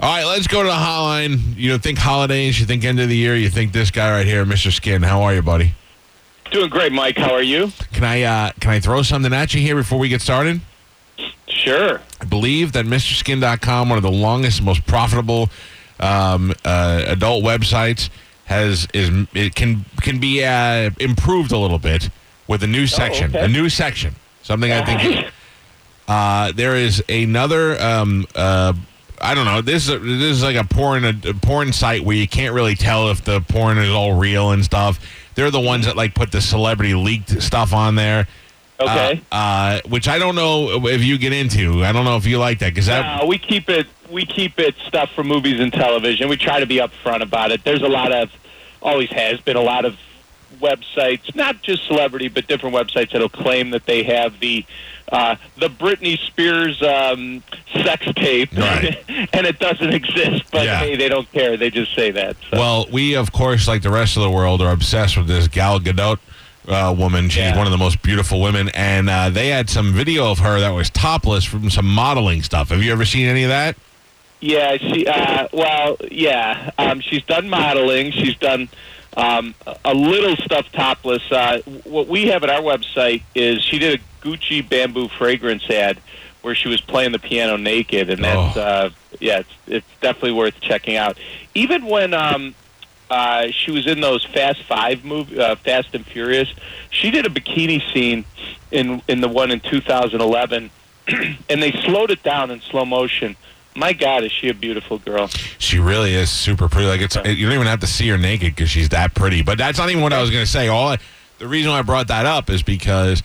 All right, let's go to the hotline. You know, think holidays, you think end of the year, you think this guy right here, Mr. Skin. How are you, buddy? Doing great, Mike. How are you? Can I uh, can I throw something at you here before we get started? Sure. I believe that MrSkin.com, one of the longest, most profitable um, uh, adult websites, has is it can can be uh, improved a little bit with a new section. okay. A new section. Something I think. Uh, there is another. Um, uh, I don't know. This is this is like a porn a, porn site where you can't really tell if the porn is all real and stuff. They're the ones that like put the celebrity leaked stuff on there. Okay. Uh, uh, which I don't know if you get into. I don't know if you like that because that. Uh, we keep it. We keep it stuff for movies and television. We try to be upfront about it. There's a lot of, always has been a lot of websites, not just celebrity, but different websites that'll claim that they have the uh, the Britney Spears um, sex tape, Right. and it doesn't exist. But Yeah. hey, they don't care. They just say that. So. Well, we of course, like the rest of the world, are obsessed with this Gal Gadot uh, woman. She's Yeah. one of the most beautiful women, and uh, they had some video of her that was topless from some modeling stuff. Have you ever seen any of that? Yeah, she. Uh, well, yeah. Um, she's done modeling. She's done um, a little stuff topless. Uh, what we have at our website is she did a Gucci bamboo fragrance ad where she was playing the piano naked, and that's Oh. uh, yeah, it's, it's definitely worth checking out. Even when um, uh, she was in those Fast Five movie, uh, Fast and Furious, she did a bikini scene in in the one in 2011, and they slowed it down in slow motion. My God, is she a beautiful girl? She really is super pretty. Like it's you don't even have to see her naked because she's that pretty. But that's not even what I was going to say. All I, the reason why I brought that up is because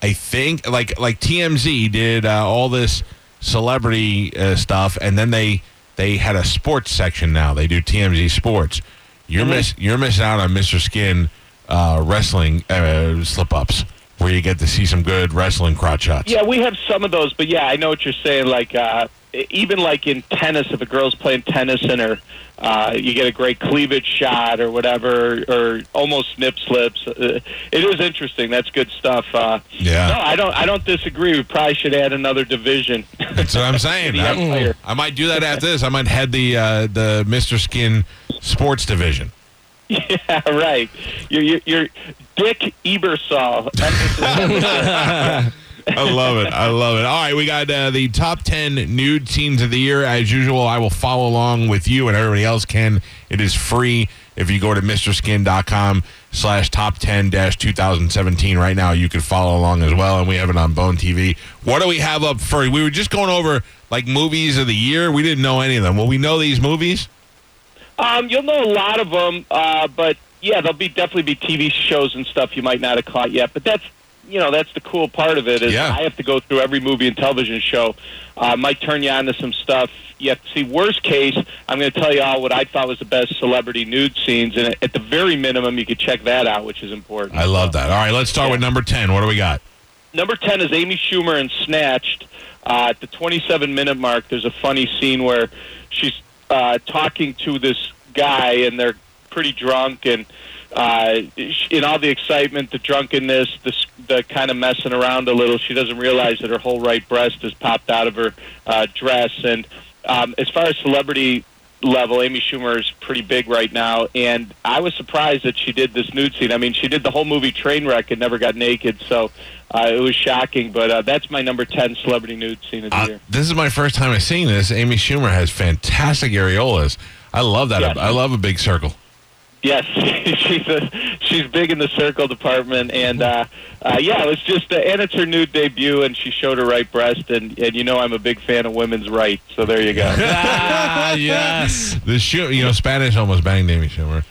I think like like TMZ did uh, all this celebrity uh, stuff, and then they they had a sports section now. They do TMZ Sports. You're Mhm. miss you're missing out on Mr. Skin uh, wrestling uh, slip ups where you get to see some good wrestling crotch shots. Yeah, we have some of those, but yeah, I know what you're saying. Like uh, even like in tennis, if a girl's playing tennis and her, uh, you get a great cleavage shot or whatever, or almost snip slips. Uh, it is interesting. That's good stuff. Uh, Yeah. No, I don't. I don't disagree. We probably should add another division. That's what I'm saying. I, I might do that after this. I might head the uh, the Mr. Skin sports division. yeah, right. You're, you're, you're Dick Ebersol. I love it. I love it. All right, we got uh, the top 10 nude scenes of the year. As usual, I will follow along with you and everybody else can. It is free. If you go to MrSkin.com slash top 10 dash 2017 right now, you can follow along as well. And we have it on Bone TV. What do we have up first? We were just going over like movies of the year. We didn't know any of them. Well, we know these movies. Um, you'll know a lot of them, uh, but yeah, there'll be definitely be TV shows and stuff you might not have caught yet. But that's you know that's the cool part of it is Yeah. I have to go through every movie and television show. Uh, might turn you on to some stuff. You have to see. Worst case, I'm going to tell you all what I thought was the best celebrity nude scenes, and at the very minimum, you could check that out, which is important. I love that. All right, let's start with number 10. What do we got? Number 10 is Amy Schumer in Snatched. Uh, at the 27 minute mark, there's a funny scene where she's uh, talking to this guy, and they're pretty drunk, and uh, in all the excitement, the drunkenness, the, the kind of messing around a little, she doesn't realize that her whole right breast has popped out of her uh, dress. And um, as far as celebrity level, Amy Schumer is pretty big right now, and I was surprised that she did this nude scene. I mean, she did the whole movie Trainwreck and never got naked, so uh, it was shocking. But uh, that's my number ten celebrity nude scene of the Uh, year. this is my first time I've seen this. Amy Schumer has fantastic areolas. I love that. Yes. I love a big circle. Yes, she's a, she's big in the circle department, and uh, uh, yeah, it was just uh, and it's her nude debut, and she showed her right breast, and and you know I'm a big fan of women's rights, so there you go. ah, yes. The shoe, you know, Spanish almost banged Amy Schumer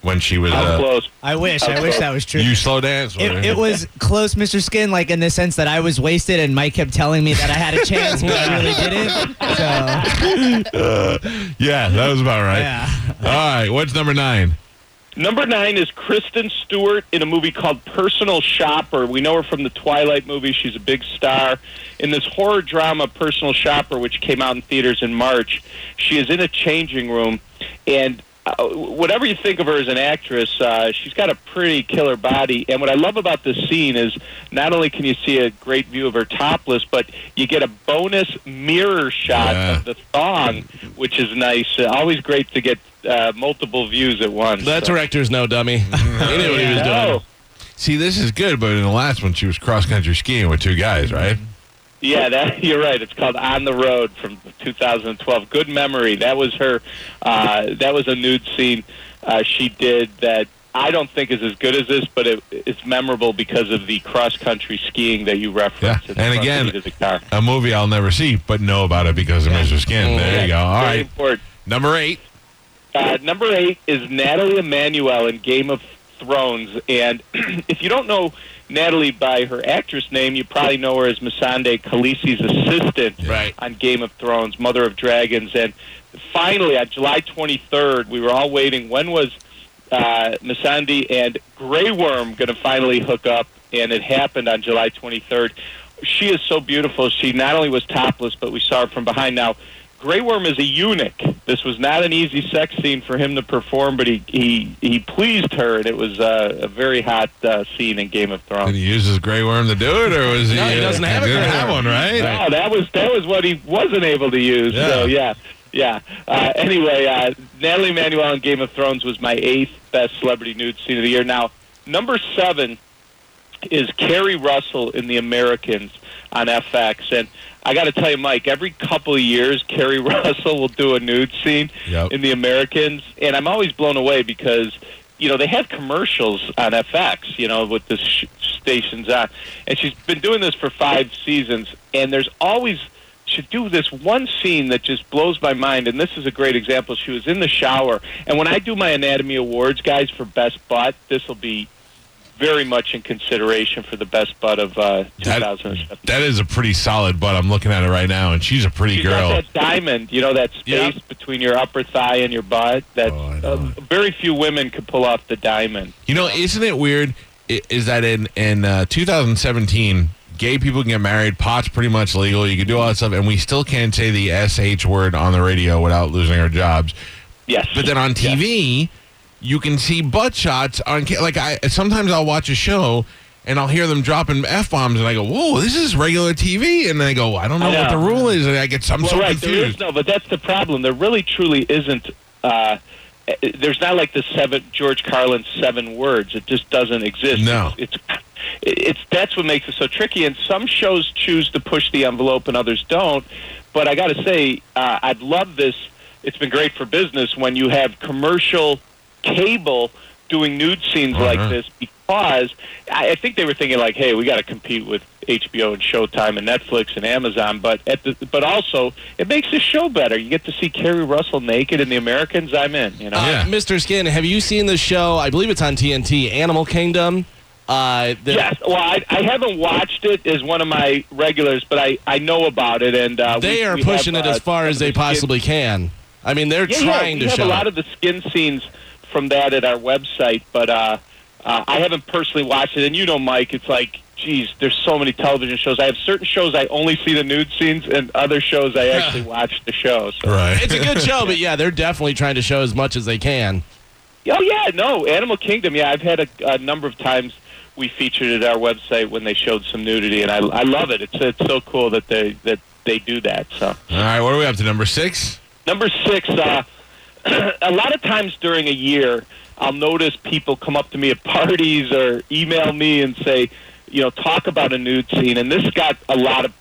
when she was. How Uh, close? I wish. I wish that was true. you slow dance. It, it was close, Mr. Skin, like in the sense that I was wasted and Mike kept telling me that I had a chance, but I really didn't. So, Yeah, that was about right. yeah. All right, what's number nine? Number nine is Kristen Stewart in a movie called Personal Shopper. We know her from the Twilight movie. She's a big star. In this horror drama, Personal Shopper, which came out in theaters in March, she is in a changing room, and uh, whatever you think of her as an actress, uh, she's got a pretty killer body. And what I love about this scene is not only can you see a great view of her topless, but you get a bonus mirror shot Yeah. of the thong, which is nice. Uh, always great to get uh, multiple views at once. That So- director's no dummy. he knew what he was doing. Oh, See, this is good, but in the last one, she was cross country skiing with two guys, right? Yeah, that you're right. It's called On the Road from 2012. Good memory. That was her. Uh, that was a nude scene uh, she did that I don't think is as good as this, but it, it's memorable because of the cross country skiing that you referenced. Yeah, and again- the car. A movie I'll never see, but know about it because of Mr. Skin. There you go. All Very right, important. number eight. Uh, number eight is Nathalie Emmanuel in Game of Thrones, and if you don't know Natalie by her actress name, you probably know her as Missandei Khaleesi's assistant Right. on Game of Thrones, Mother of Dragons, and finally on July 23rd, we were all waiting. When was uh, Missandei and Grey Worm going to finally hook up? And it happened on July 23rd. She is so beautiful. She not only was topless, but we saw her from behind. Now, Grey Worm is a eunuch. This was not an easy sex scene for him to perform, but he he, he pleased her, and it was uh, a very hot uh, scene in Game of Did Thrones. he use his gray worm to do it, or was he? No, he uh, doesn't have a didn't have one, right? No, that was that was what he wasn't able to use. So yeah, yeah. Uh, anyway, uh, Natalie Manuel in Game of Thrones was my eighth best celebrity nude scene of the year. Now, number seven is Keri Russell in The Americans on FX, and I got to tell you, Mike, every couple of years, Keri Russell will do a nude scene Yep. in The Americans, and I'm always blown away because you know they have commercials on FX, you know, with the sh- stations on, and she's been doing this for five seasons, and there's always she do this one scene that just blows my mind, and this is a great example. She was in the shower, and when I do my Anatomy Awards, guys, for best butt, this will be very much in consideration for the best butt of uh, That- That is a pretty solid butt. I'm looking at it right now, and she's a pretty She's girl. that diamond, you know, that space Yeah. between your upper thigh and your butt. That Oh, uh, very few women could pull off the diamond. You know, isn't it weird? Is that in in uh, 2017, gay people can get married, pot's pretty much legal. You can do all that stuff, and we still can't say the sh word on the radio without losing our jobs. Yes, But then on TV, you can see butt shots on ca- like I sometimes I'll watch a show. And I'll hear them dropping f bombs, and I go, "Whoa, this is regular TV." And I go, "I don't know I what the rule is," and I get I'm well, so right, confused. no, but that's the problem. There really, truly isn't. Uh, eh, there's not like the seven George Carlin's seven words. It just doesn't exist. No. it's, it's it's that's what makes it so tricky. And some shows choose to push the envelope, and others don't. But I got to say, uh, I'd love this. It's been great for business when you have commercial cable doing nude scenes Uh-huh. like this because I, I think they were thinking like, hey, we got to compete with HBO and Showtime and Netflix and Amazon, but at the, but also it makes the show better. You get to see Keri Russell naked in The Americans. I'm in. You know. Uh, Yeah. Mr. Skin, have you seen the show? I believe it's on TNT, Animal Kingdom. Uh, the- Yes, well, I, I haven't watched it as one of my regulars, but I, I know about it, and uh, They we- are we pushing have, it uh, as far as they of the skin- possibly can. I mean, they're Yeah, trying yeah, we to have show a lot it. of the skin scenes from that at our website, but uh, uh, I haven't personally watched it. And you know, Mike, it's like, geez, there's so many television shows. I have certain shows I only see the nude scenes, and other shows I actually watch the show. So. Right. it's a good show, but yeah, they're definitely trying to show as much as they can. Oh yeah, no, Animal Kingdom. Yeah, I've had a, a number of times we featured it at our website when they showed some nudity, and I, I love it. It's it's so cool that they that they do that. So. All right, what are we up to? Number six. Number six, uh, a lot of times during a year, I'll notice people come up to me at parties or email me and say, you know, talk about a nude scene. And this got a lot of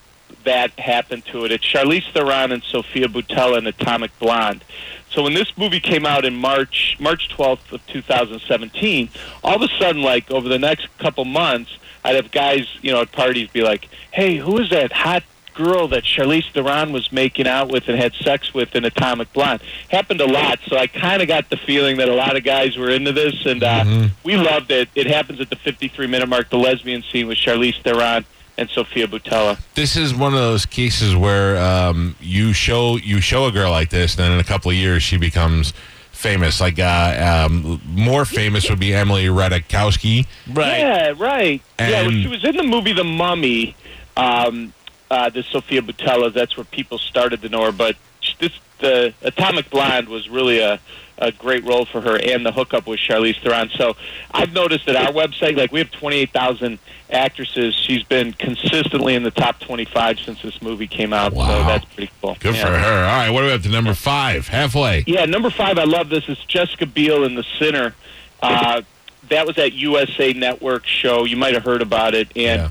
that happened to it. It's Charlize Theron and Sofia Boutella in Atomic Blonde. So when this movie came out in March, March 12th of 2017, all of a sudden, like over the next couple months, I'd have guys, you know, at parties be like, "Hey, who is that hot girl that Charlize Theron was making out with and had sex with in Atomic Blonde?" Happened a lot, so I kind of got the feeling that a lot of guys were into this, and uh, we loved it. It happens at the 53 minute mark, the lesbian scene with Charlize Theron and Sofia Boutella. This is one of those cases where um, you show you show a girl like this, then in a couple of years she becomes famous. Like uh, um, more famous would be Emily Ratajkowski. Right. Yeah, right. yeah, when And- she was in the movie The Mummy, um, uh, the Sofia Boutella, that's where people started to know her. But this the Atomic Blonde was really a a great role for her, and the hookup with Charlize Theron. So I've noticed that our website, like we have 28,000 actresses. She's been consistently in the top 25 since this movie came out. Wow. So that's pretty cool. Good Yeah. for her. All right, what do we have to number five? Halfway. Yeah, number five, I love this. It's Jessica Biel in The Sinner. Uh, that was that USA Network show. You might have heard about it. And Yeah.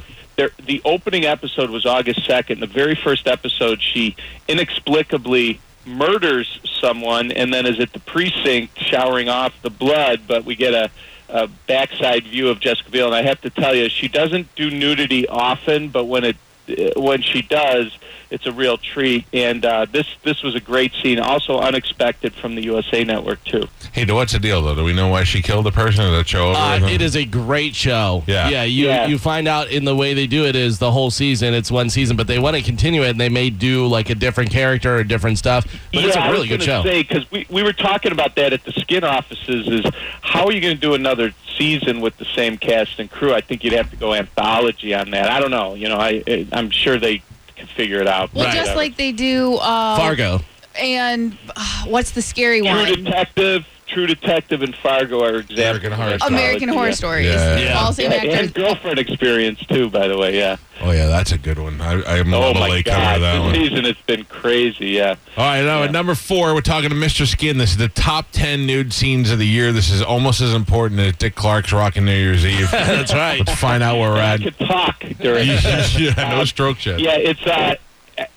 The opening episode was August 2nd. The very first episode, she inexplicably murders someone and then is at the precinct showering off the blood, but we get a, a backside view of Jessica Biel. And I have to tell you, she doesn't do nudity often, but when it when she does, it's a real treat. And uh, this this was a great scene, also unexpected from the USA Network too. Hey, what's the deal though? Do we know why she killed the person? Or the show? Uh, it is a great show. Yeah. yeah. You Yeah. you find out in the way they do it is the whole season. It's one season, but they want to continue it, and they may do like a different character or different stuff. But it's yeah, a really I good was show. gonna Say because we we were talking about that at the skin offices. Is how are you going to do another season with the same cast and crew? I think you'd have to go anthology on that. I don't know. You know, I I'm sure they can figure it out. Well, but just like they do. Uh, Fargo. And uh, what's the scary True one? Detective, True Detective, and Fargo are examples. American Horror Story. American anthology, Horror yeah. Stories. Yeah. Yeah. All same Yeah, actors. and girlfriend experience too, by the way. Yeah. Oh yeah, that's a good one. I, I'm Oh a little my late God, cover that this one. season it's been crazy. Yeah. All right, now Yeah. at number four, we're talking to Mr. Skin. This is the top ten nude scenes of the year. This is almost as important as Dick Clark's rocking New Year's Eve. That's right. Let's find out where we're I at. could talk during. this. yeah, no stroke yet. Yeah, it's uh,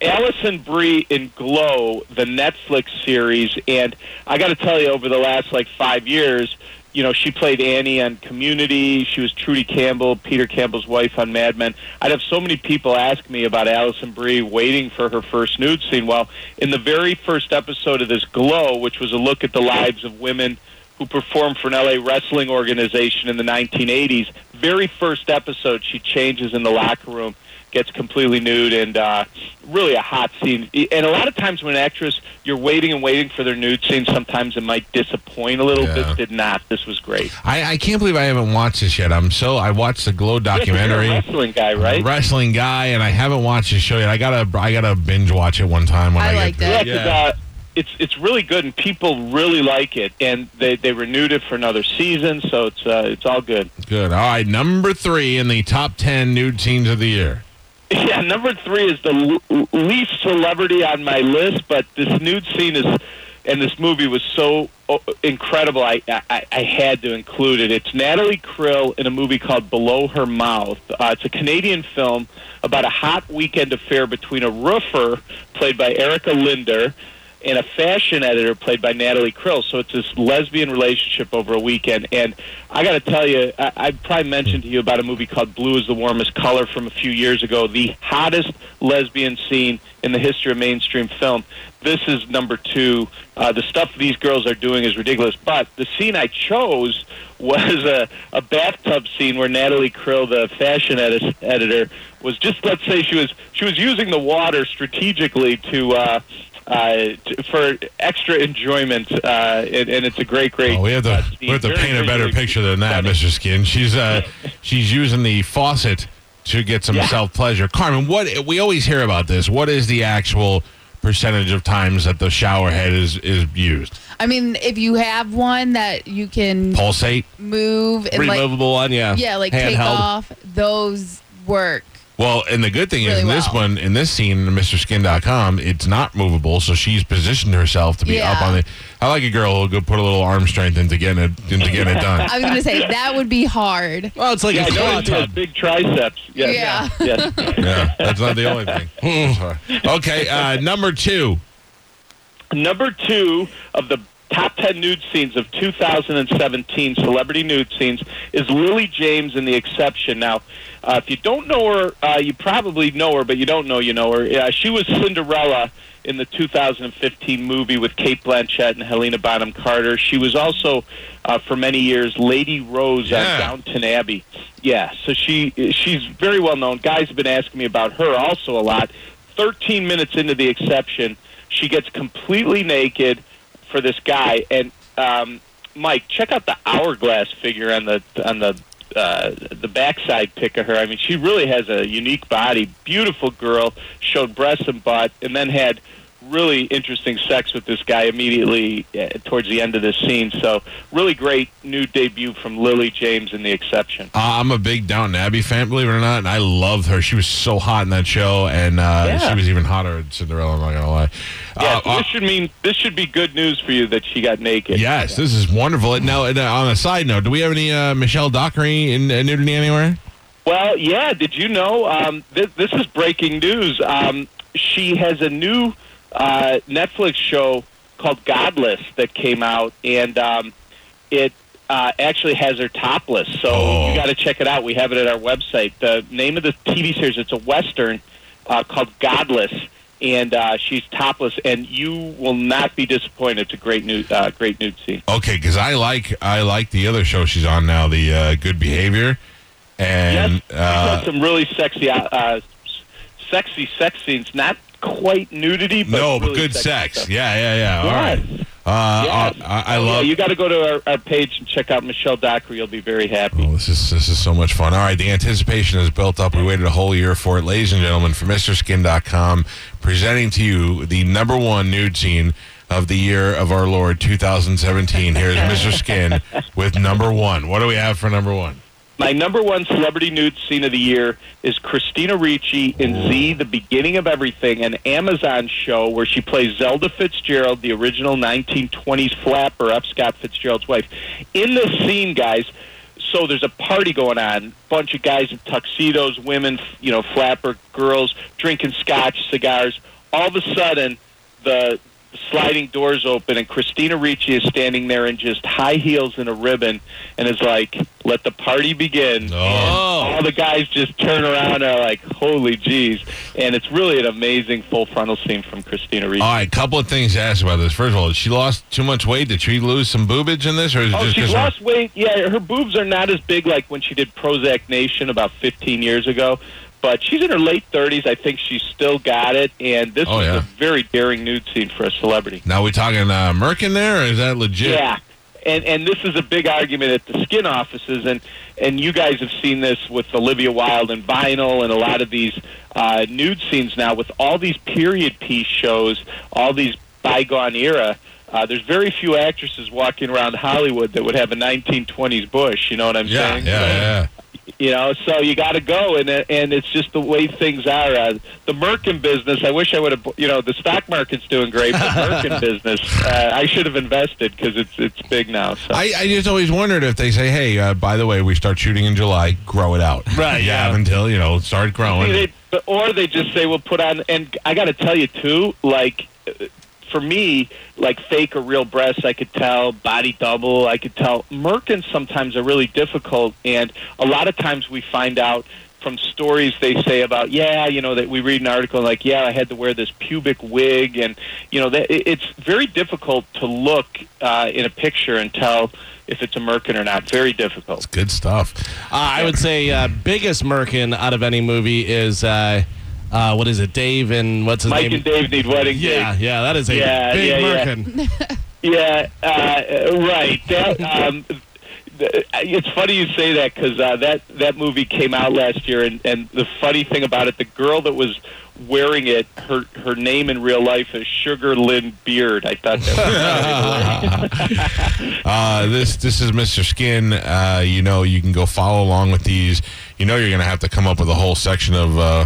Alison Brie in Glow, the Netflix series, and I got to tell you, over the last like five years, you know, she played Annie on Community. She was Trudy Campbell, Peter Campbell's wife on Mad Men. I'd have so many people ask me about Alison Brie waiting for her first nude scene. Well, in the very first episode of this Glow, which was a look at the lives of women who performed for an LA wrestling organization in the 1980s, very first episode, she changes in the locker room gets completely nude and uh, really a hot scene. And a lot of times when an actress, you're waiting and waiting for their nude scene, sometimes it might disappoint a little. Yeah. This did not. This was great. I, I can't believe I haven't watched this yet. I'm so I watched the Glow documentary. You're a wrestling guy, right? Wrestling guy, and I haven't watched the show yet. I gotta I gotta binge watch it one time when I, I get liked to. Yeah, uh, it's it's really good, and people really like it, and they they renewed it for another season, so it's uh, it's all good. Good. All right, number three in the top ten nude scenes of the year. Yeah, number three is the l- least celebrity on my list, but this nude scene is, and this movie was so oh, incredible. I, I I had to include it. It's Natalie Krill in a movie called Below Her Mouth. Uh, it's a Canadian film about a hot weekend affair between a roofer played by Erika Linder and a fashion editor played by Natalie Krill. So it's this lesbian relationship over a weekend. And I got to tell you, I, I probably mentioned to you about a movie called Blue is the Warmest Color from a few years ago, the hottest lesbian scene in the history of mainstream film. This is number two. Uh, the stuff these girls are doing is ridiculous. But the scene I chose was a, a bathtub scene where Natalie Krill, the fashion edit- editor, was just let's say she was she was using the water strategically to uh, uh, for extra enjoyment, uh, and, and it's a great, great. Oh, we have uh, to scene. we have to Very paint a better picture than that, stunning. Mr. Skin. She's uh she's using the faucet to get some Yeah. self pleasure. Carmen, what we always hear about this. What is the actual percentage of times that the shower head is is used? I mean, if you have one that you can Pulsate. move and like, Removable one, yeah. yeah, like take Handheld. off, those work. Well, and the good thing is Really in this one, in this scene, in MrSkin.com, it's not movable, so she's positioned herself to be up on it. I like a girl who'll go put a little arm strength into getting it into getting it done. I was gonna say that would be hard. Well, it's like Yeah, a I claw noticed he tub. big triceps. Yes, Yeah. yes. Yeah, that's not the only thing. Okay, uh, number two. Number two of the top 10 nude scenes of 2017 celebrity nude scenes is Lily James in The Exception. Now, uh, if you don't know her, uh, you probably know her, but you don't know you know her. Uh, she was Cinderella in the 2015 movie with Cate Blanchett and Helena Bonham Carter. She was also, uh, for many years, Lady Rose Yeah. on Downton Abbey. Yeah, so she she's very well known. Guys have been asking me about her also a lot. 13 minutes into The Exception, she gets completely naked for this guy. And um, Mike, check out the hourglass figure on the on the uh, the backside pic of her. I mean, she really has a unique body. Beautiful girl, showed breasts and butt, and then had really interesting sex with this guy immediately uh, towards the end of this scene. So really great new debut from Lily James in The Exception. Uh, I'm a big Downton Abbey fan, believe it or not, and I loved her. She was so hot in that show, and uh, Yeah. she was even hotter in Cinderella. I'm not gonna lie. Yeah, Uh, uh, this should mean this should be good news for you that she got naked. yes, this is wonderful. And Now, and, uh, on a side note, do we have any uh, Michelle Dockery in nudity anywhere? Well, yeah. Did you know? Um, this, this is breaking news. Um, she has a new uh, Netflix show called Godless that came out, and um, it uh, actually has her topless. So Oh. you got to check it out. We have it at our website. The name of the TV series it's a western uh, called Godless. And uh, she's topless, and you will not be disappointed. It's a great new, uh, great nude scene. Okay, because I like I like the other show she's on now, the uh, Good Behavior, and yes, uh, some really sexy, uh, uh, sexy sex scenes. Not quite nudity, but no, but really good sex. stuff. Yeah, yeah, yeah. All Yes. right. Uh, Yes. I, I Oh, yeah, love. you got to go to our, our page and check out Michelle Dockery. You'll be very happy. Oh, this is this is so much fun. All right, the anticipation is built up. We waited a whole year for it, ladies and gentlemen, from MrSkin.com, presenting to you the number one nude scene of the year of our Lord 2017. Here's Mr. Skin with number one. What do we have for number one? My number one celebrity nude scene of the year is Christina Ricci in Z, The Beginning of Everything, an Amazon show where she plays Zelda Fitzgerald, the original 1920s flapper, F. Scott Fitzgerald's wife. In this scene, guys, so there's a party going on, bunch of guys in tuxedos, women, you know, flapper girls drinking scotch, cigars. All of a sudden, the sliding doors open and Christina Ricci is standing there in just high heels and a ribbon and is like, "Let the party begin." Oh. All the guys just turn around and are like, "Holy jeez!" And it's really an amazing full frontal scene from Christina Ricci. All right, a couple of things to ask about this. First of all, she lost too much weight? Did she lose some boobage in this, or is it Oh, just she's 'cause her- lost weight. Yeah, her boobs are not as big like when she did Prozac Nation about 15 years ago. But she's in her late 30s. I think she's still got it. And this Oh, is yeah. a very daring nude scene for a celebrity. Now we talking uh, Merkin there, or is that legit? Yeah. And and this is a big argument at the skin offices and and you guys have seen this with Olivia Wilde and Vinyl and a lot of these uh, nude scenes now with all these period piece shows, all these bygone era. Uh, there's very few actresses walking around Hollywood that would have a 1920s bush. You know what I'm yeah, saying? yeah, yeah. You know, so you got to go, and and it's just the way things are. Uh, the Merkin business. I wish I would have. You know, the stock market's doing great, but Merkin business. Uh, I should have invested because it's it's big now. So. I, I just always wondered if they say, "Hey, uh, by the way, we start shooting in July. Grow it out." Right, You yeah. until you know start growing. See, they, or they just say we'll put on. And I got to tell you too, like uh, for me, like fake or real breasts, I could tell. Body double, I could tell. Merkins sometimes are really difficult, and a lot of times we find out from stories they say about yeah you know that we read an article like yeah i had to wear this pubic wig and you know that it's very difficult to look uh, in a picture and tell if it's a merkin or not very difficult Good stuff. Uh, I would say uh, biggest Merkin out of any movie is uh, uh, what is it? Dave and what's his mike name? Mike and dave need wedding yeah, dates. yeah, that is a Yeah, big yeah, yeah. Merkin. Yeah, uh, right. That um, it's funny you say that because uh, that that movie came out last year, and and the funny thing about it, the girl that was wearing it, her her name in real life is Sugar Lyn Beard. I thought that was Uh, this this is Mr. Skin. Uh, you know, you can go follow along with these. You know, you're going to have to come up with a whole section of uh,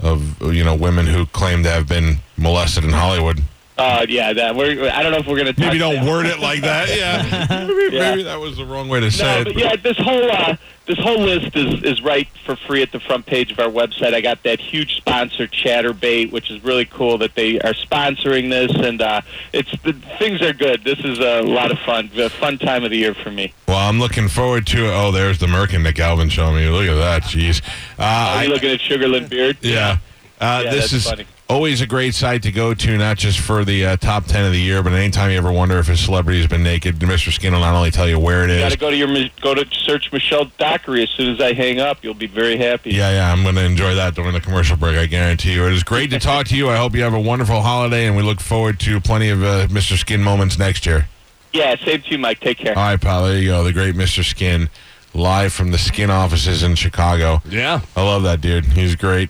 of you know women who claim to have been molested in Hollywood. Uh, yeah, that we're. I don't know if we're going to Maybe don't word it like that. Yeah, maybe, Yeah. maybe that was the wrong way to say No, it. but yeah, this whole uh, this whole list is is right for free at the front page of our website. I got that huge sponsor, Chaturbate, which is really cool that they are sponsoring this, and uh, it's the things are good. This is a lot of fun, a fun time of the year for me. Well, I'm looking forward to. It. Oh, there's the Merkin that Galvin showed me. Look at that. Jeez. Uh, Are I- you looking at Sugar Lyn Beard? Yeah. Uh, Yeah, this that's is funny. Always a great site to go to, not just for the uh, top 10 of the year, but anytime you ever wonder if a celebrity has been naked, Mr. Skin will not only tell you where it is. You got is. to go to your go to search Michelle Dockery as soon as I hang up. You'll be very happy. Yeah, yeah, I'm going to enjoy that during the commercial break, I guarantee you. It is great to talk to you. I hope you have a wonderful holiday, and we look forward to plenty of uh, Mr. Skin moments next year. Yeah, same to you, Mike. Take care. All right, pal, there you go. The great Mr. Skin, live from the Skin offices in Chicago. Yeah. I love that dude. He's great.